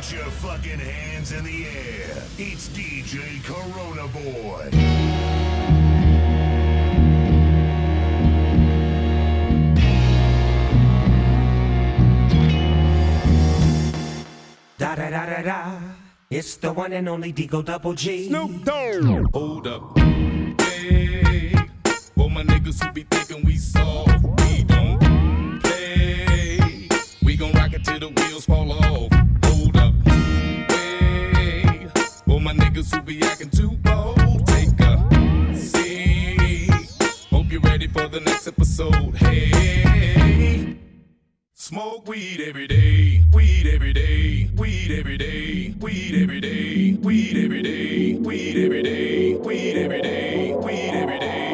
Put your fucking hands in the air. It's DJ Coronaboy. Da da da da da. It's the one and only D-O-Double G. Snoop Dogg. Hold up. Hey, for my niggas who be thinking we soft, we don't play. We gon' rock it till the wheels fall off. niggas who be acting too bold. Take a seat. Hope you're ready for the next episode. Hey. Smoke weed every day, weed every day, weed every day, weed every day, weed every day, weed every day, weed every day, weed every day.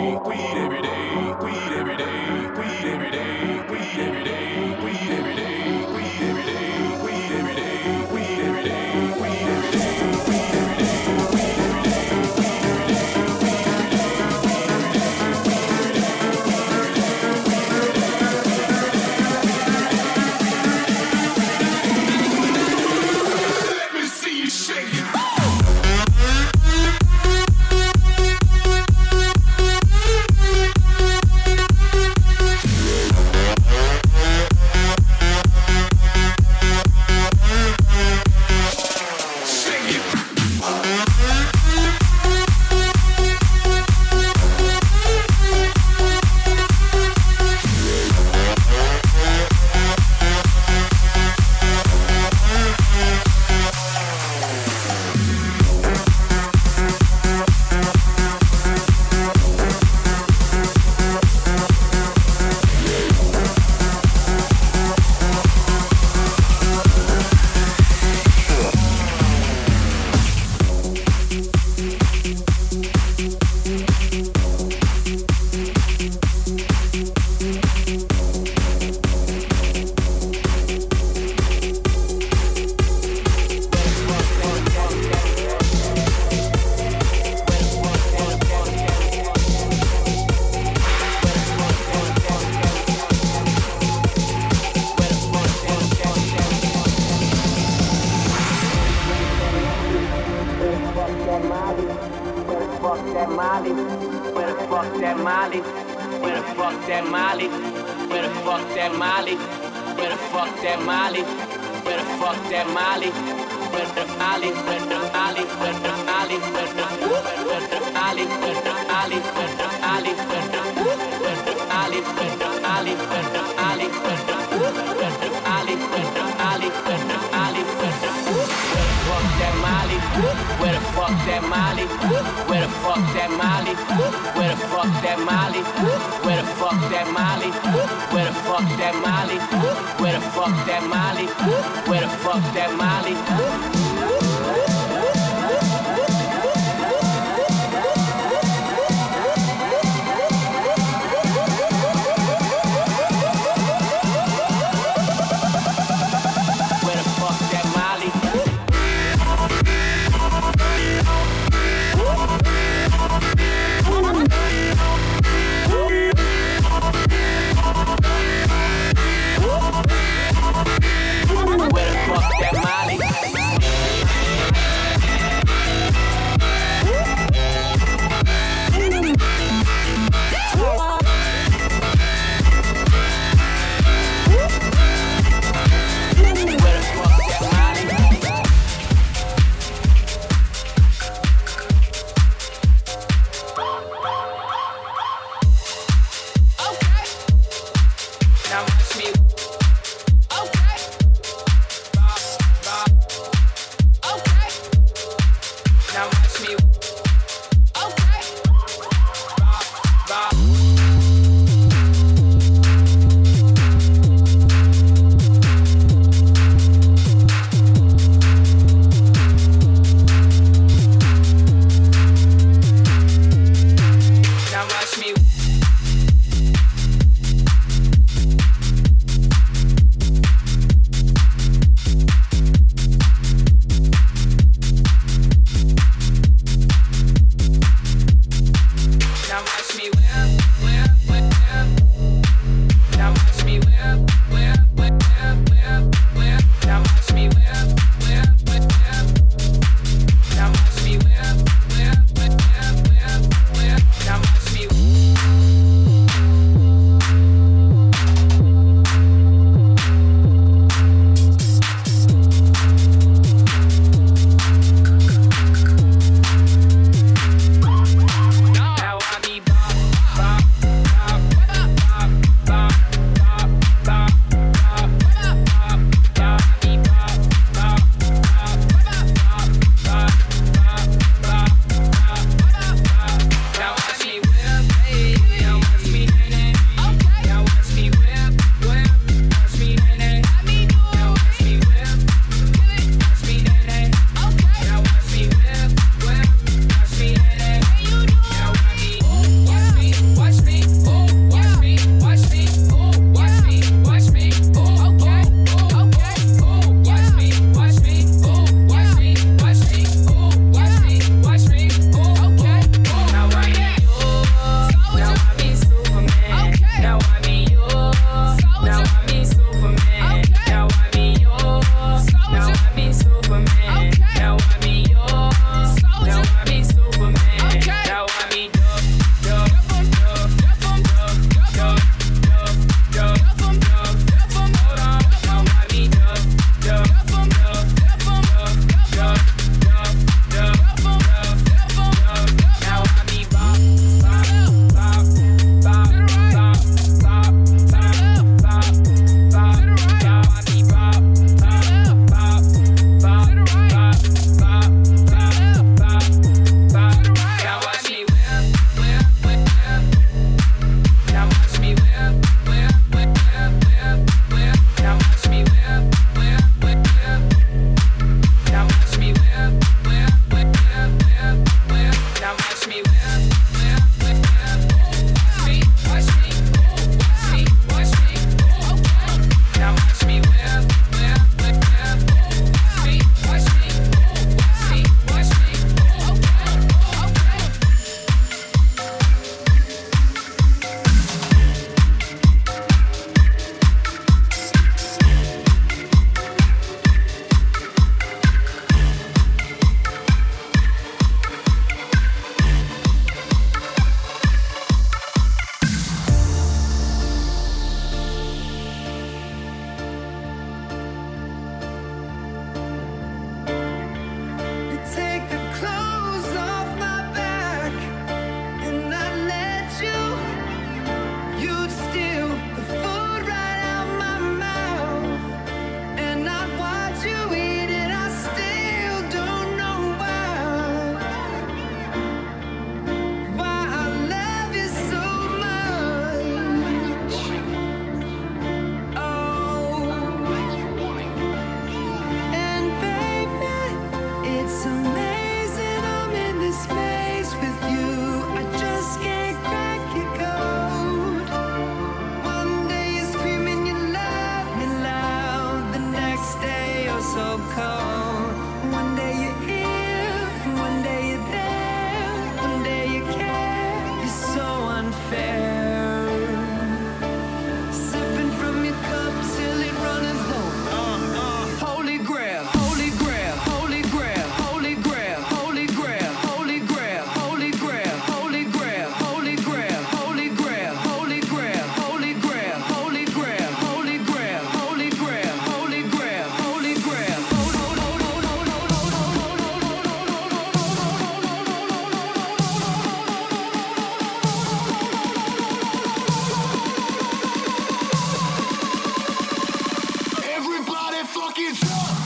Fucking jump!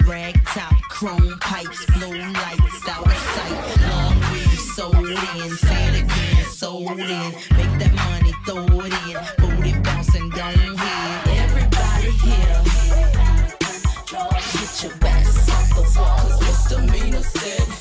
Rag top, chrome pipes, blue lights out of sight. Long weed sold in, say again, sold in. Make that money, throw it in, booty bouncing, don't hit. Everybody here, get your backs off the wall, cause misdemeanor said.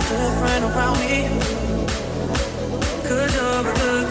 So different around me. Cause you're a good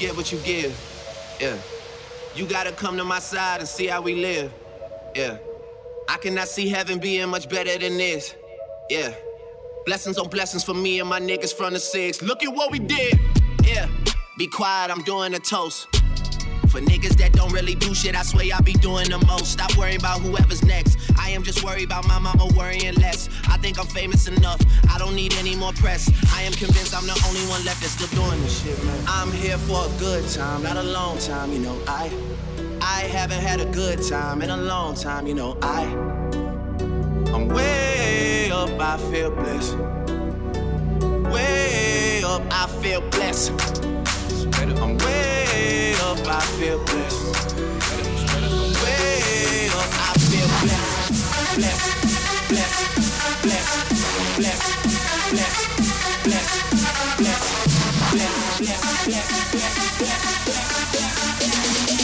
get what you give. Yeah. You gotta come to my side and see how we live. Yeah. I cannot see heaven being much better than this. Yeah. Blessings on blessings for me and my niggas from the six. Look at what we did. Yeah. Be quiet, I'm doing a toast. For niggas that don't really do shit, I swear I be doing the most. Stop worrying about whoever's next. I am just worried about my mama worrying less. I think I'm famous enough. I don't need any more press. I am convinced I'm the only one left that's still doing this shit, man. I'm here for a good time, not a long time, you know. I I haven't had a good time in a long time, you know. I I'm way up, I feel blessed. Way up, I feel blessed. I'm way up, I feel blessed. Way up, I feel blessed. Blessed, blessed, blessed, blessed, blessed, blessed, blessed, blessed, blessed, blessed, blessed, blessed.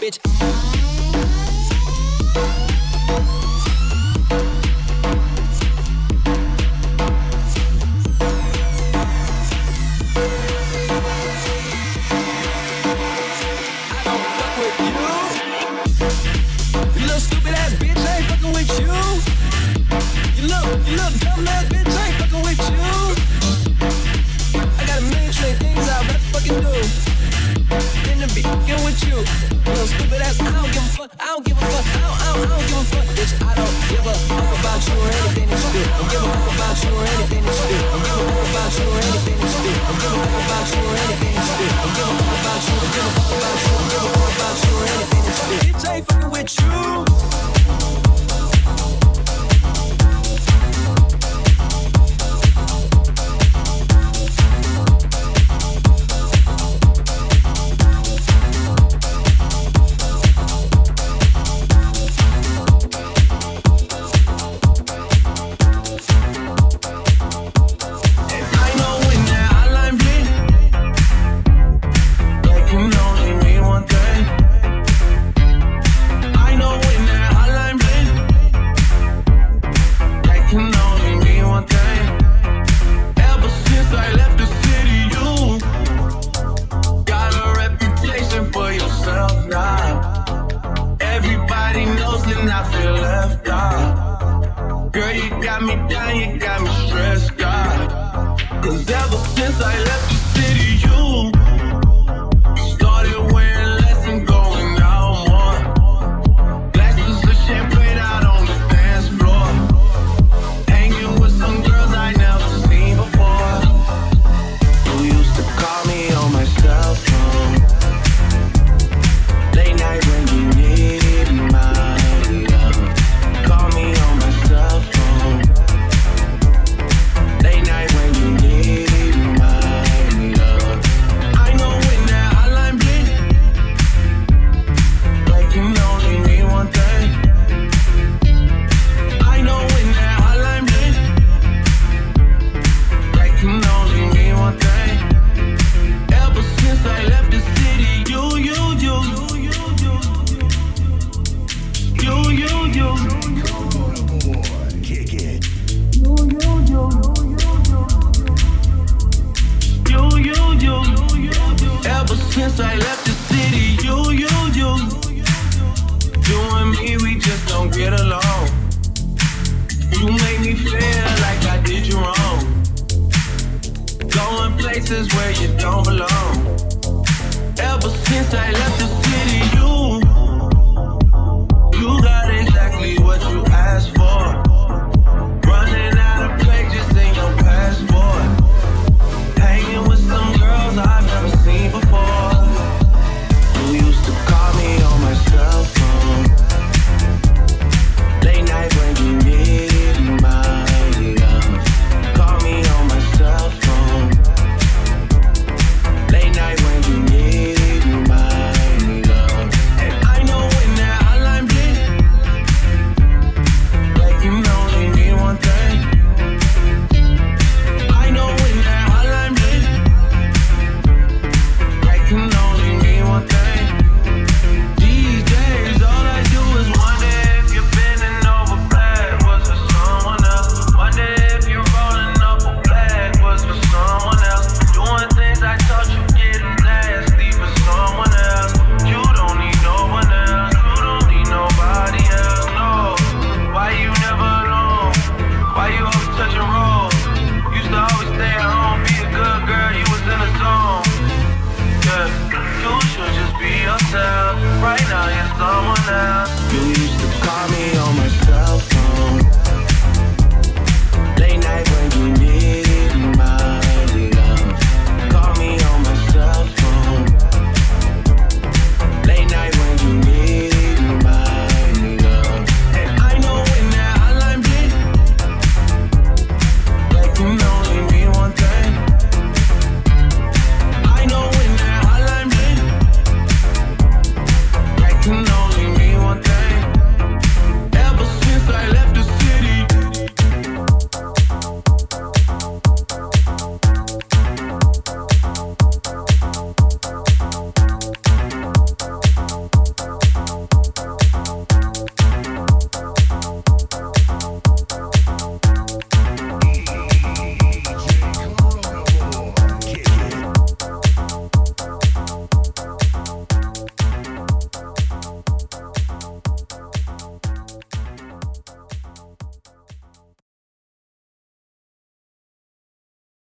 Bitch.